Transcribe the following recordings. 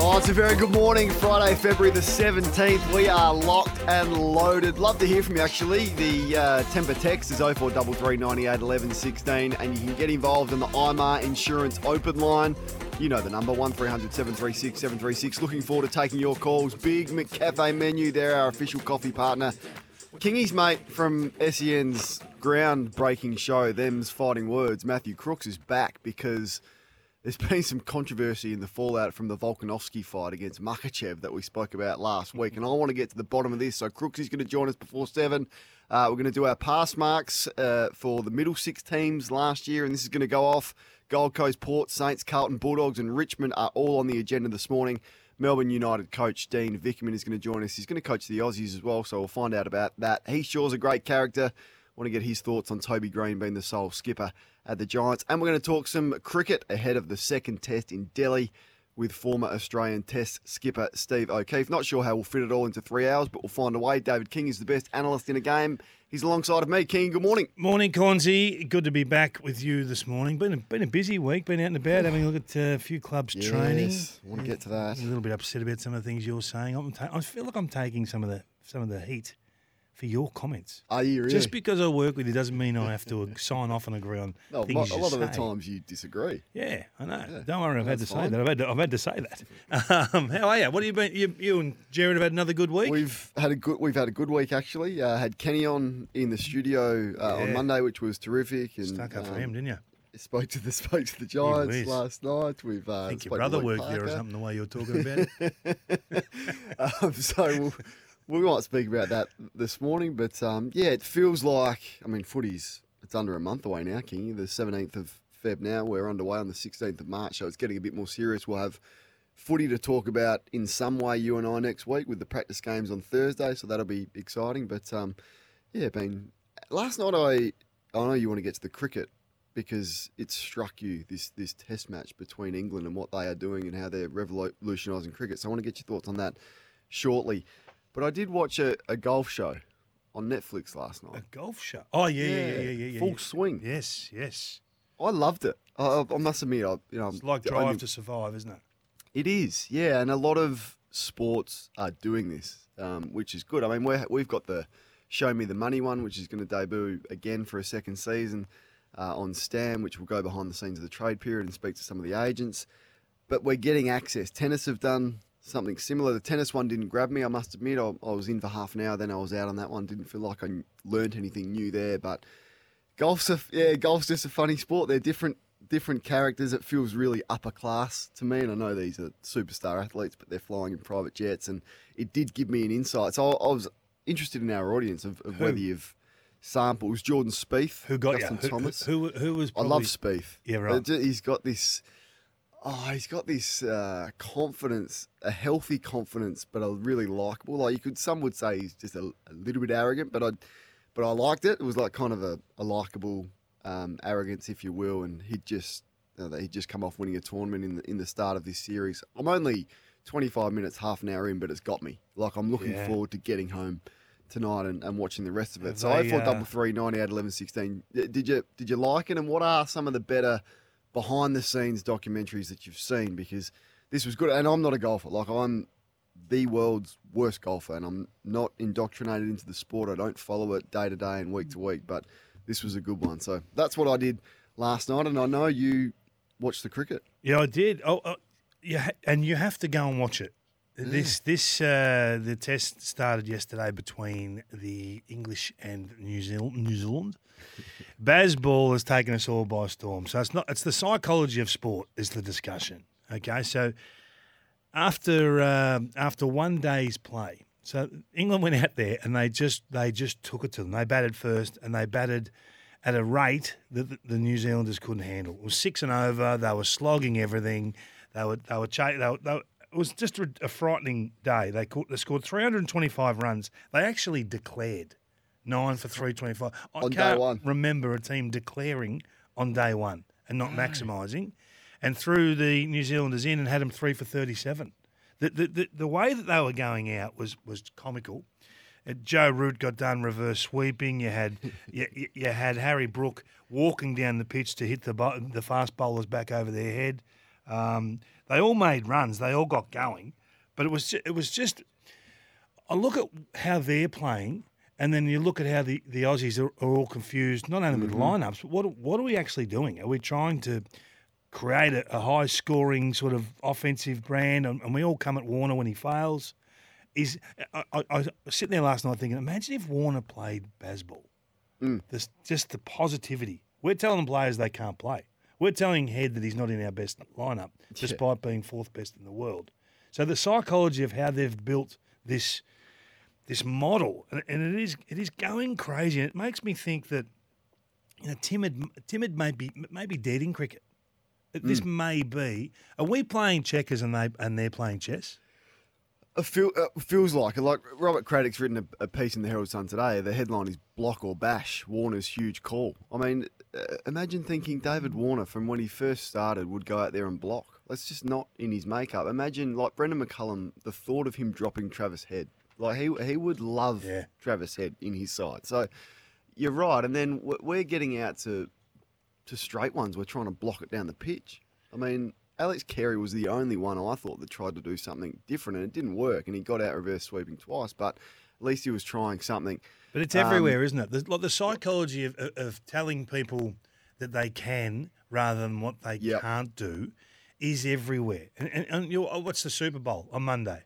Oh, it's a very good morning, Friday, February the 17th. We are locked and loaded. Love to hear from you, actually. The uh, temper text is 0433 98 11 16, and you can get involved in the IMAR Insurance Open Line. You know the number, 1300 736 736. Looking forward to taking your calls. Big McCafe menu, they're our official coffee partner. Kingy's mate from SEN's groundbreaking show, Them's Fighting Words, Matthew Crooks, is back because there's been some controversy in the fallout from the Volkanovski fight against Makhachev that we spoke about last week, and I want to get to the bottom of this. So Crooks is going to join us before seven. Uh, we're going to do our pass marks uh, for the middle six teams last year, and this is going to go off. Gold Coast, Port, Saints, Carlton, Bulldogs, and Richmond are all on the agenda this morning. Melbourne United coach Dean Vickerman is going to join us. He's going to coach the Aussies as well, so we'll find out about that. He sure's a great character. Want to get his thoughts on Toby Greene being the sole skipper at the Giants. And we're going to talk some cricket ahead of the second test in Delhi with former Australian Test skipper Steve O'Keefe. Not sure how we'll fit it all into three hours, but we'll find a way. David King is the best analyst in a game. He's alongside of me. King, good morning. Morning, Cornesy. Good to be back with you this morning. Been a, been a busy week. Been out and about, having a look at a few clubs Yes, training. I want to get to that. A little bit upset about some of the things you're saying. I'm ta- I feel like I'm taking some of the some of the heat for your comments. Are you really? Just because I work with you doesn't mean I have to sign off and agree on No, a things lot, a you lot of the times you disagree. Yeah, I know. Yeah, Don't worry, I've had to say that. I've had to, I've had to say that. Um, how are you? What have you been? You, you and Jared have had another good week. We've had a good we've had a good week actually. Uh, had Kenny on in the studio uh, on Monday, which was terrific. And Stuck up for um, him, didn't you? spoke to the spoke to the Giants last night. We've uh, I think your brother worked there or something. The way you're talking about it. um, so we'll, we might speak about that this morning. But um, yeah, it feels like I mean, footy's it's under a month away now, King. The seventeenth of Feb now. We're underway on the sixteenth of March, so it's getting a bit more serious. We'll have footy to talk about in some way, you and I next week with the practice games on Thursday, so that'll be exciting. But um, yeah, been last night. I I know you want to get to the cricket because it struck you this this test match between England and what they are doing and how they're revolutionising cricket. So I want to get your thoughts on that shortly. But I did watch a, a golf show on Netflix last night. A golf show. Oh yeah, yeah, yeah, yeah, yeah. yeah, Full yeah. swing. Yes, yes. I loved it. I, I- must admit, I you know It's like Drive to Survive, isn't it? It is, yeah, and a lot of sports are doing this, um, which is good. I mean, we're, we've got the Show Me the Money one, which is going to debut again for a second season uh, on Stan, which will go behind the scenes of the trade period and speak to some of the agents. But we're getting access. Tennis have done something similar. The tennis one didn't grab me, I must admit. I, I was in for half an hour, then I was out on that one. Didn't feel like I learned anything new there, but golf's a, yeah, golf's just a funny sport. They're different different characters. It feels really upper class to me, and I know these are superstar athletes, but they're flying in private jets, and it did give me an insight. So I, I was interested in our audience of, of whether you've sampled. It was Jordan Spieth, Who got Justin you? Who, Thomas. Who, who, who was? I love Spieth. Yeah, right. He's got this. Oh, he's got this uh, confidence, a healthy confidence, but a really likable. Like you could, some would say he's just a, a little bit arrogant, but I, but I liked it. It was like kind of a, a likable um, arrogance, if you will, and he'd just, he'd just come off winning a tournament in the in the start of this series. I'm only 25 minutes, half an hour in, but it's got me. Like I'm looking Yeah. forward to getting home tonight and, and watching the rest of it. Have So I they, thought uh, double three, 98, 11, 16. Did you did you like it? And what are some of the better behind the scenes documentaries that you've seen? Because this was good. And I'm not a golfer. Like I'm the world's worst golfer, and I'm not indoctrinated into the sport. I don't follow it day to day and week to week. But this was a good one. So that's what I did last night, and I know you watched the cricket. Yeah, I did. Oh, uh, yeah, and you have to go and watch it. This this uh, the test started yesterday between the English and New Zealand. New Zealand. Bazball has taken us all by storm. So it's not. It's the psychology of sport is the discussion. Okay, so after um after one day's play, so England went out there and they just they just took it to them. They batted first and they batted at a rate that the- the New Zealanders couldn't handle. It was six and over. They were slogging everything. They were they were, cha- they were, they were it was just a, a frightening day. They, caught, they scored 325 runs. They actually declared nine for 325. I On can't one. remember a team declaring on day one and not maximising, and threw the New Zealanders in and had them three for 37. The, the, the, the way that they were going out was was comical. Uh, Joe Root got done reverse sweeping. You had you, you- you had Harry Brook walking down the pitch to hit the bo- the fast bowlers back over their head. Um, they all made runs. They all got going, but it was ju- it was just. I look at how they're playing, and then you look at how the, the Aussies are, are all confused. Not only with mm-hmm. lineups, but what what are we actually doing? Are we trying to create a, a high scoring sort of offensive brand, and, and we all come at Warner when he fails? Is I, I, I was sitting there last night thinking, imagine if Warner played Bazball. Mm. This, just the positivity. We're telling players they can't play. We're telling Head that he's not in our best lineup, despite being fourth best in the world. So the psychology of how they've built this this model, and, and it is it is going crazy. And it makes me think that you know timid timid may be may be dead in cricket. This may be. Are we playing checkers and they and they're playing chess? It feel, uh, feels like it. Like Robert Craddock's written a, a piece in the Herald Sun today. The headline is "Block or Bash: Warner's huge call." I mean, uh, imagine thinking David Warner from when he first started would go out there and block. That's just not in his makeup. Imagine like Brendon McCullum, the thought of him dropping Travis Head. Like he he would love Yeah. Travis Head in his side. So you're right. And then we're getting out to to straight ones. We're trying to block it down the pitch. I mean, Alex Carey was the only one I thought that tried to do something different, and it didn't work. And he got out reverse sweeping twice, but at least he was trying something. But it's Um, everywhere, isn't it? The, like the psychology of, of, telling people that they can rather than what they Yep. can't do is everywhere. And, and, and know, what's the Super Bowl on Monday?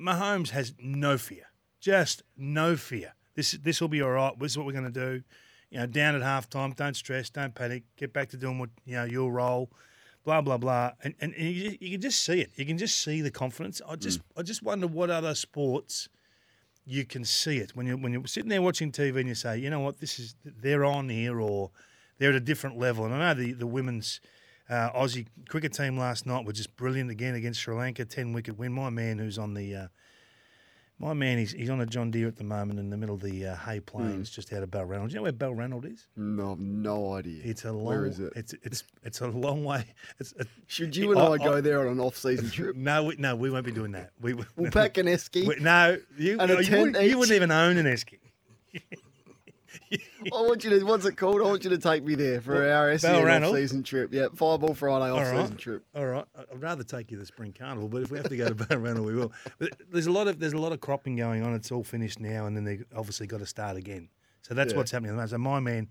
Mahomes has no fear, just no fear. This this will be all right. This is what we're going to do. You know, down at halftime, don't stress, don't panic. Get back to doing what you know your role. Blah blah blah, and and, and you, you can just see it. You can just see the confidence. I just mm. I just wonder what other sports you can see it when you when you're sitting there watching TV and you say, you know what, this is they're on here or they're at a different level. And I know the the women's uh, Aussie cricket team last night were just brilliant again against Sri Lanka, ten wicket win. My man, who's on the uh, my man, he's he's on a John Deere at the moment in the middle of the uh, Hay Plains, just out of Balranald. Do you know where Balranald is? No, no idea. It's a long. Where is it? It's it's it's a long way. It's Should you and I- I, go there on an off-season trip? no, we, no, we won't be doing that. We We'll pack an esky. we- no, you, And you, wouldn't, you wouldn't even own an esky. I want you to. What's it called? I want you to take me there for our SEN off-season trip. Yeah, Fireball Friday off-season right. trip. All right. I'd rather take you to the spring carnival, but if we have to go to Balranald, we will. But there's a lot of there's a lot of cropping going on. It's all finished now, and then they obviously got to start again. So that's Yeah. what's happening. at the moment. So my man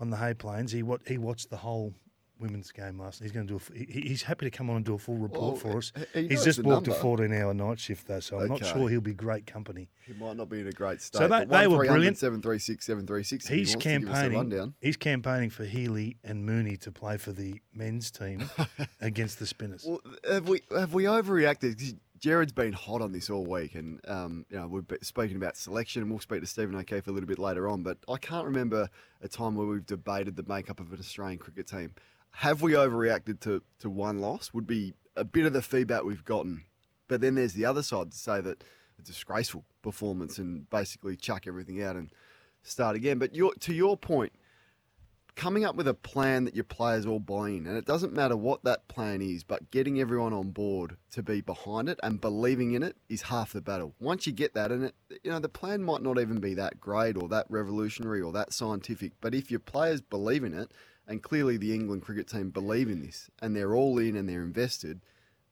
on the hay plains, he what he watched the whole women's game last. He's going to do. A, he- he's happy to come on and do a full report Well, for us. he- he he's just walked a 14 hour night shift though, so I'm not sure he'll be great company. He might not be in a great state. So they- they were brilliant. 736 736. he He's wants to give us a campaigning. He's campaigning for Healy and Mooney to play for the men's team against the Spinners. Well, have we have we overreacted? Jared's been hot on this all week, and um, you know we've been speaking about selection, and we'll speak to Stephen O'Keefe a little bit later on. But I can't remember a time where we've debated the makeup of an Australian cricket team. Have we overreacted to to one loss? Would be a bit of the feedback we've gotten. But then there's the other side to say that a disgraceful performance and basically chuck everything out and start again. But your, to your point, coming up with a plan that your players all buy in, and it doesn't matter what that plan is, but getting everyone on board to be behind it and believing in it is half the battle. Once you get that in it, you know the plan might not even be that great or that revolutionary or that scientific, but if your players believe in it, and clearly the England cricket team believe in this, and they're all in and they're invested,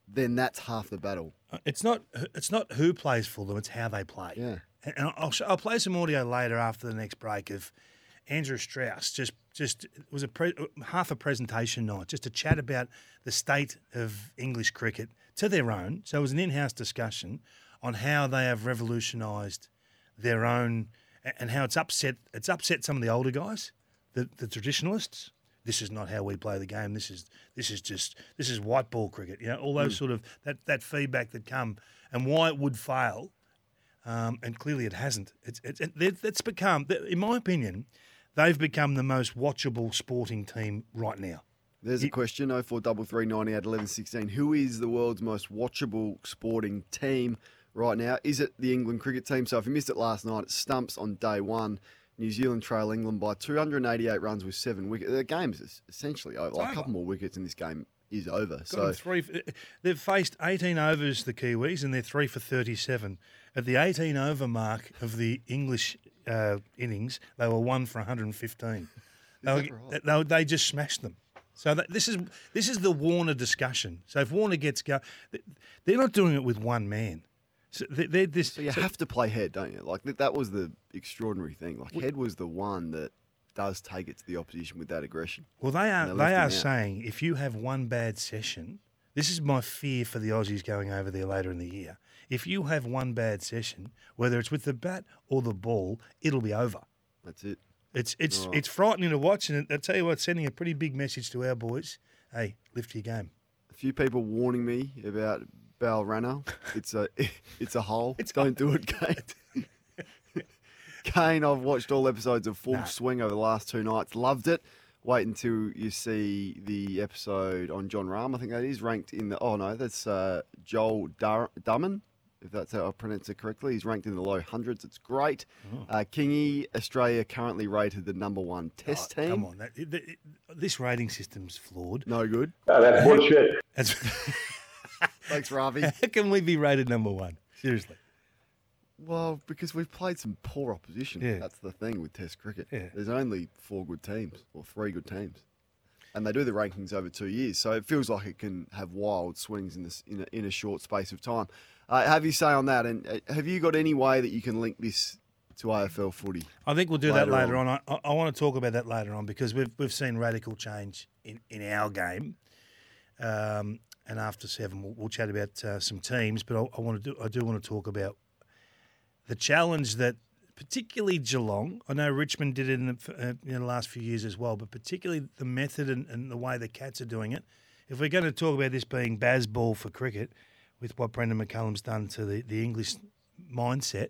then that's half the battle. Uh, It's not. It's not who plays for them. It's how they play. Yeah. And I'll, I'll play some audio later after the next break of Andrew Strauss. Just just it was a pre, half a presentation night, just to chat about the state of English cricket to their own. So it was an in-house discussion on how they have revolutionised their own and how it's upset. It's upset some of the older guys, the the traditionalists. This is not how we play the game. This is this is just this is white ball cricket. You know, all those sort of that that feedback that come and why it would fail um, and clearly it hasn't. It's it's it, become, in my opinion, they've become the most watchable sporting team right now. There's a question: 0433 98 11 16. Who is the world's most watchable sporting team right now? Is it the England cricket team? So if you missed it last night, it stumps on day one. New Zealand trail England by 288 runs with seven wickets. The game's essentially over. Like a couple more wickets in this game is over. Got So three. They've faced 18 overs, the Kiwis, and they're three for 37. At the 18 over mark of the English uh, innings, they were one for 115. They, were, that they, they just smashed them. So that, this is this is the Warner discussion. So if Warner gets go, they're not doing it with one man. So they- they're this. So you so- have to play head, don't you? Like that, that was the extraordinary thing. Like head was the one that does take it to the opposition with that aggression. Well, they are they're they are out. saying if you have one bad session, this is my fear for the Aussies going over there later in the year. If you have one bad session, whether it's with the bat or the ball, it'll be over. That's it. It's it's Right. it's frightening to watch, and I tell you what, it's sending a pretty big message to our boys. Hey, lift your game. A few people warning me about Balrana. It's a it's a hole. Don't do it, Kane. Kane, I've watched all episodes of Full Swing over the last two nights. Loved it. Wait until you see the episode on Jon Rahm. I think that is ranked in the. Oh no, that's uh, Joel Dar- Dumman. If that's how I pronounce it correctly, he's ranked in the low hundreds. It's great. Uh, Kingy, Australia currently rated the number one test Oh, team. Come on, that, it- it- this rating system's flawed. No good. Oh, that's bullshit. That's, Thanks, Ravi. how can we be rated number one? Seriously. Well, because we've played some poor opposition. Yeah. That's the thing with Test cricket. Yeah. There's only four good teams or three good teams, and they do the rankings over two years. So it feels like it can have wild swings in this in a, in a short space of time. Uh, have you say on that? And uh, have you got any way that you can link this to AFL footy? I think we'll do that Later later on. I, I, I want to talk about that later on because we've we've seen radical change in, in our game. Um, and after seven, we'll, we'll chat about uh, some teams. But I, I want to do I do want to talk about the challenge that particularly Geelong. I know Richmond did it in the, uh, in the last few years as well, but particularly the method and, and the way the Cats are doing it. If we're going to talk about this being Bazball for cricket, with what Brendon McCullum's done to the, the English mindset,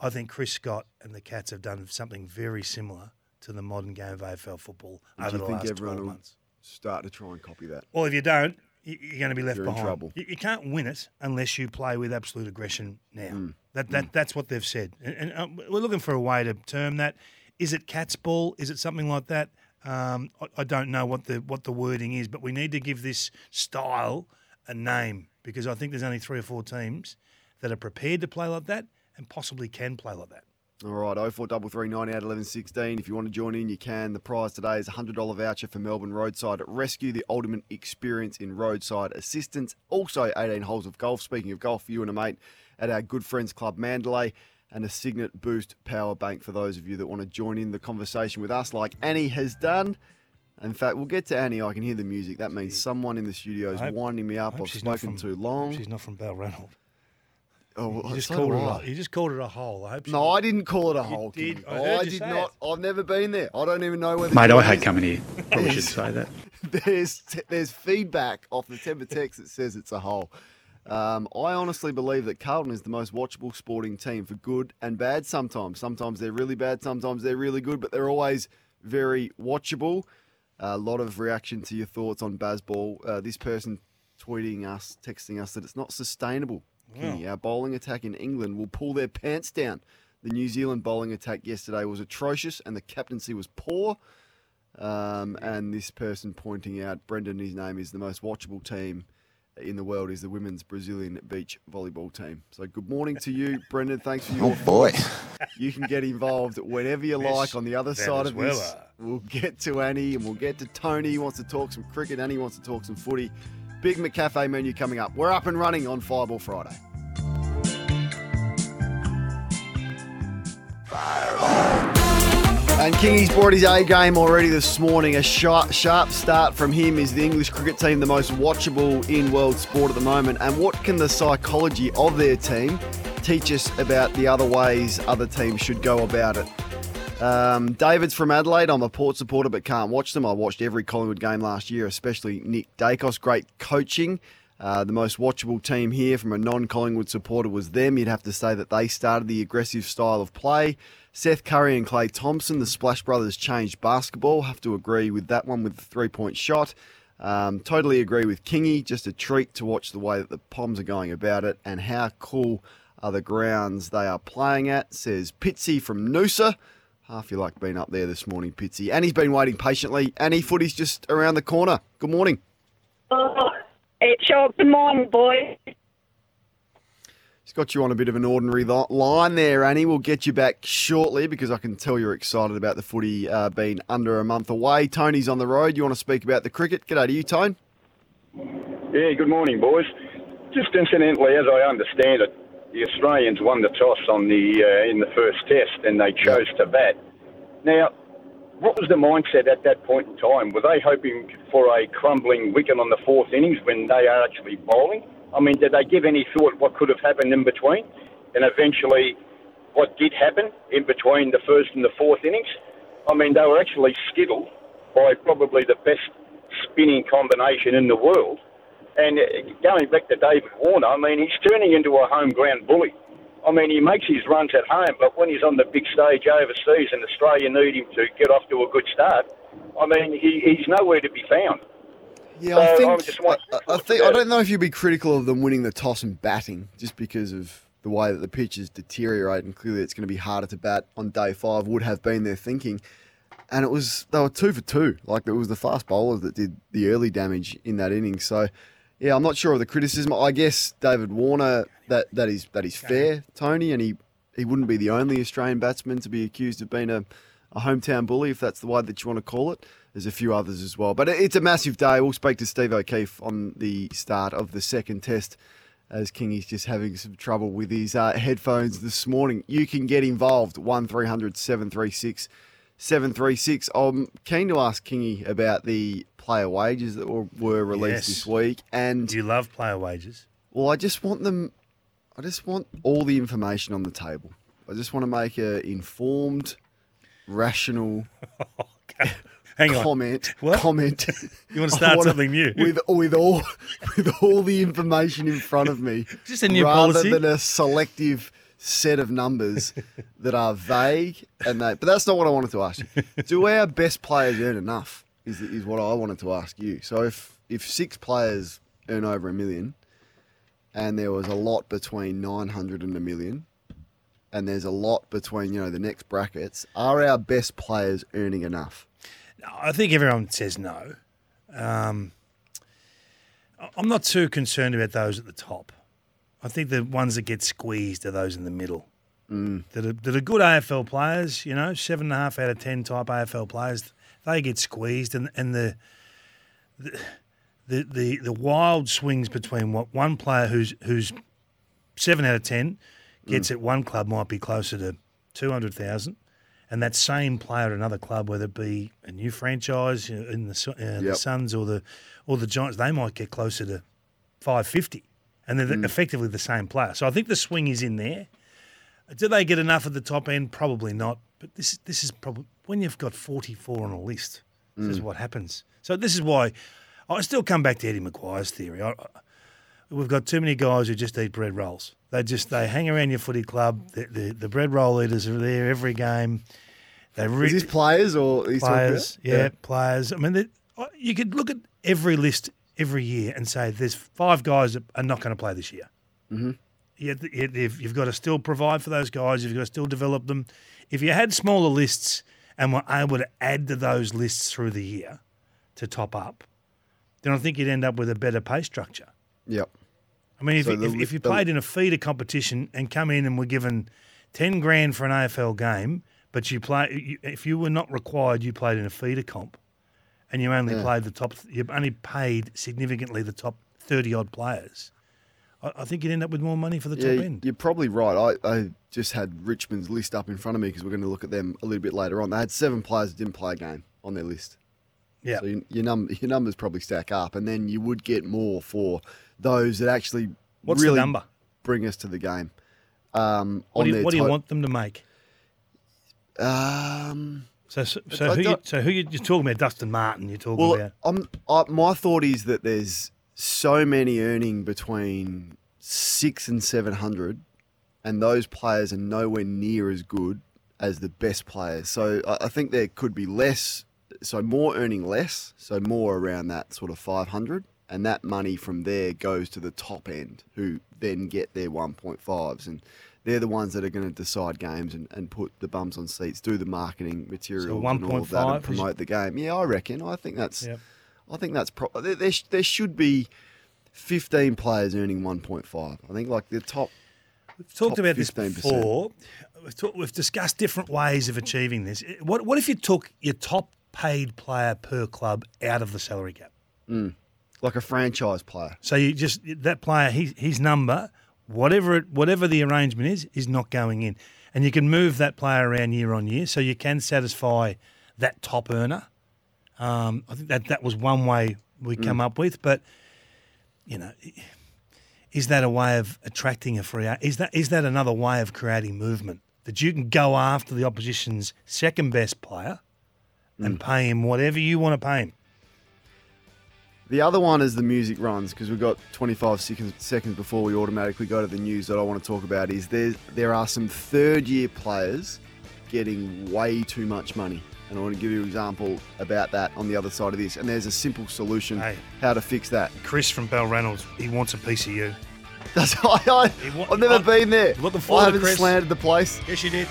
I think Chris Scott and the Cats have done something very similar to the modern game of AFL football Do over the last 12 months. start to try and copy that? Well, if you don't, you're going to be left You're in behind. trouble. You, you can't win it unless you play with absolute aggression now. That that that's what they've said, and, and um, we're looking for a way to term that. Is it cat's ball? Is it something like that? Um, I, I don't know what the what the wording is, but we need to give this style a name because I think there's only three or four teams that are prepared to play like that and possibly can play like that. All right, 0433 98 11 16. If you want to join in, you can. The prize today is a $100 voucher for Melbourne Roadside Rescue, the ultimate experience in roadside assistance. Also, 18 holes of golf. Speaking of golf, you and a mate at our Good Friends Club Mandalay, and a Cygnett Boost power bank for those of you that want to join in the conversation with us, like Annie has done. In fact, we'll get to Annie. I can hear the music. That means someone in the studio is hope- winding me up. I've spoken from- too long. She's not from Balranald. Oh, well, You just so called do it. I. A, you just called it a hole. I hope. No, I didn't call it a hole. did. King. I heard you did say not. I've never been there. I don't even know where. Mate, I joint hate coming here. Probably should say that. There's there's feedback off the temper text that says it's a hole. Um, I honestly believe that Carlton is the most watchable sporting team for good and bad. Sometimes, sometimes they're really bad. Sometimes they're really good, but they're always very watchable. A lot of reaction to your thoughts on Bazball. Uh, this person tweeting us, texting us that it's not sustainable. Kenny. Our bowling attack in England will pull their pants down. The New Zealand bowling attack yesterday was atrocious, and the captaincy was poor. Um, and this person pointing out, Brendan, his name is the most watchable team in the world is the women's Brazilian beach volleyball team. So good morning to you, Brendan. Thanks for your Oh boy. You can get involved whenever you like on the other side of this. Venezuela. We'll get to Annie and we'll get to Tony. He wants to talk some cricket. Annie wants to talk some footy. Big McCafe menu coming up. We're up and running on Fireball Friday. And Kingy's brought his A game already this morning. A sharp, sharp start from him is the English cricket team, the most watchable in world sport at the moment. And what can the psychology of their team teach us about the other ways other teams should go about it? Um, David's from Adelaide. I'm a Port supporter, but can't watch them. I watched every Collingwood game last year, especially Nick Daicos. Great coaching. Uh, the most watchable team here from a non Collingwood supporter was them. You'd have to say that they started the aggressive style of play. Steph Curry and Klay Thompson, the Splash Brothers, changed basketball. Have to agree with that one with the three point shot. Um, totally agree with Kingy. Just a treat to watch the way that the Poms are going about it and how cool are the grounds they are playing at, says Pitsy from Noosa. Half you like being up there this morning, Pitsy. And he's been waiting patiently. Annie Footy's just around the corner. Good morning. Oh, it's your good morning, boys. He's got you on a bit of an ordinary line there, Annie. We'll get you back shortly because I can tell you're excited about the footy uh, being under a month away. Tony's on the road. You want to speak about the cricket? G'day to you, Tone. Yeah, good morning, boys. Just incidentally, as I understand it, the Australians won the toss on the uh, in the first test, and they chose to bat. Now, what was the mindset at that point in time? Were they hoping for a crumbling wicket on the fourth innings when they are actually bowling? I mean, did they give any thought what could have happened in between? And eventually, what did happen in between the first and the fourth innings? I mean, they were actually skittled by probably the best spinning combination in the world. And uh, going back to David Warner, I mean, he's turning into a home ground bully. I mean, he makes his runs at home, but when he's on the big stage overseas and Australia need him to get off to a good start, I mean, he, he's nowhere to be found. Yeah, I think I I, I think I don't know if you'd be critical of them winning the toss and batting just because of the way that the pitches deteriorate and clearly it's going to be harder to bat on day five would have been their thinking. And it was they were two for two. Like it was the fast bowlers that did the early damage in that inning. So yeah, I'm not sure of the criticism. I guess David Warner that that is that is fair, Tony, and he he wouldn't be the only Australian batsman to be accused of being a, a hometown bully, if that's the way that you want to call it. There's a few others as well. But it's a massive day. We'll speak to Steve O'Keefe on the start of the second test as Kingy's just having some trouble with his uh, headphones this morning. You can get involved, 1300 736 736. I'm keen to ask Kingy about the player wages that were, were released Yes. this week. And Do you love player wages? well, I just want them. I just want all the information on the table. I just want to make a informed, rational Hang on. comment. What? Comment. You want to start wanna- something new? with with all with all the information in front of me. Just a new rather policy? than a selective set of numbers that are vague and they. But that's not what I wanted to ask you. Do our best players earn enough? Is is what I wanted to ask you. So if if six players earn over a million, and there was a lot between nine hundred and a million. And there's a lot between, you know, the next brackets. Are our best players earning enough? I think everyone says no. Um, I'm not too concerned about those at the top. I think the ones that get squeezed are those in the middle. Mm. That, are, that are good AFL players, you know, seven and a half out of ten type AFL players, they get squeezed, and and the the the the, the wild swings between what one player who's who's seven out of ten gets at one club might be closer to two hundred thousand, and that same player at another club, whether it be a new franchise you know, in the uh, the Suns or the or the Giants, they might get closer to five fifty, and they're Mm. effectively the same player. So I think the swing is in there. Do they get enough at the top end? Probably not. But this this is probably when you've got forty four on a list. This Mm. is what happens. So this is why I still come back to Eddie McGuire's theory. I, we've got too many guys who just eat bread rolls. They just they hang around your footy club. The, the, the bread roll eaters are there every game. They re- Is this players or players, about? yeah, players. I mean, they- you could look at every list every year and say there's five guys that are not going to play this year. Mm-hmm. You, you, you've, you've got to still provide for those guys. You've got to still develop them. If you had smaller lists and were able to add to those lists through the year to top up, then I think you'd end up with a better pay structure. Yep. I mean, if, So you, the if, you the- played in a feeder competition and come in and were given ten grand for an AFL game, but you play, if you were not required, you played in a feeder comp, and you only Yeah. played the top, you only paid significantly the top thirty odd players. I, I think you'd end up with more money for the Yeah, top end. you're probably right. I, I just had Richmond's list up in front of me because we're going to look at them a little bit later on. They had seven players that didn't play a game on their list. Yeah. So your, your, num- your numbers probably stack up, and then you would get more for those that actually What's really the number? bring us to the game. Um, What on do you, what do you want them to make? Um, So, so, so who you, so who you, you're talking about? Dustin Martin. You're talking well, about I'm, I, my thought is that there's so many earning between six and seven hundred, and those players are nowhere near as good as the best players. So I, I think there could be less, so more earning less, so more around that sort of five hundred, and that money from there goes to the top end, who then get their one point fives and. They're the ones that are going to decide games and, and put the bums on seats, do the marketing material and all of that, and promote the game. Yeah, I reckon. I think that's Yep. I think that's pro- there, there, sh- there should be 15 players earning 1.5. I think like the top. We've talked Top about this 15%. before. We've, talked, we've discussed different ways of achieving this. What, what if you took your top paid player per club out of the salary cap? Mm. Like a franchise player. So you just that player, his, his number, whatever it, whatever the arrangement is, is not going in, and you can move that player around year on year, so you can satisfy that top earner. Um, I think that that was one way we come up with, but you know, is that a way of attracting a free? Is that is that another way of creating movement that you can go after the opposition's second best player and pay him whatever you want to pay him? The other one is the music runs because we've got 25 seconds, seconds before we automatically go to the news that I want to talk about. Is there there are some third year players getting way too much money, and I want to give you an example about that on the other side of this. And there's a simple solution Hey. how to fix that. Chris from Balranald, he wants a piece of you. That's I, I, I've never I- been there. Looking I forward to haven't Chris. slandered the place. Yes, you did.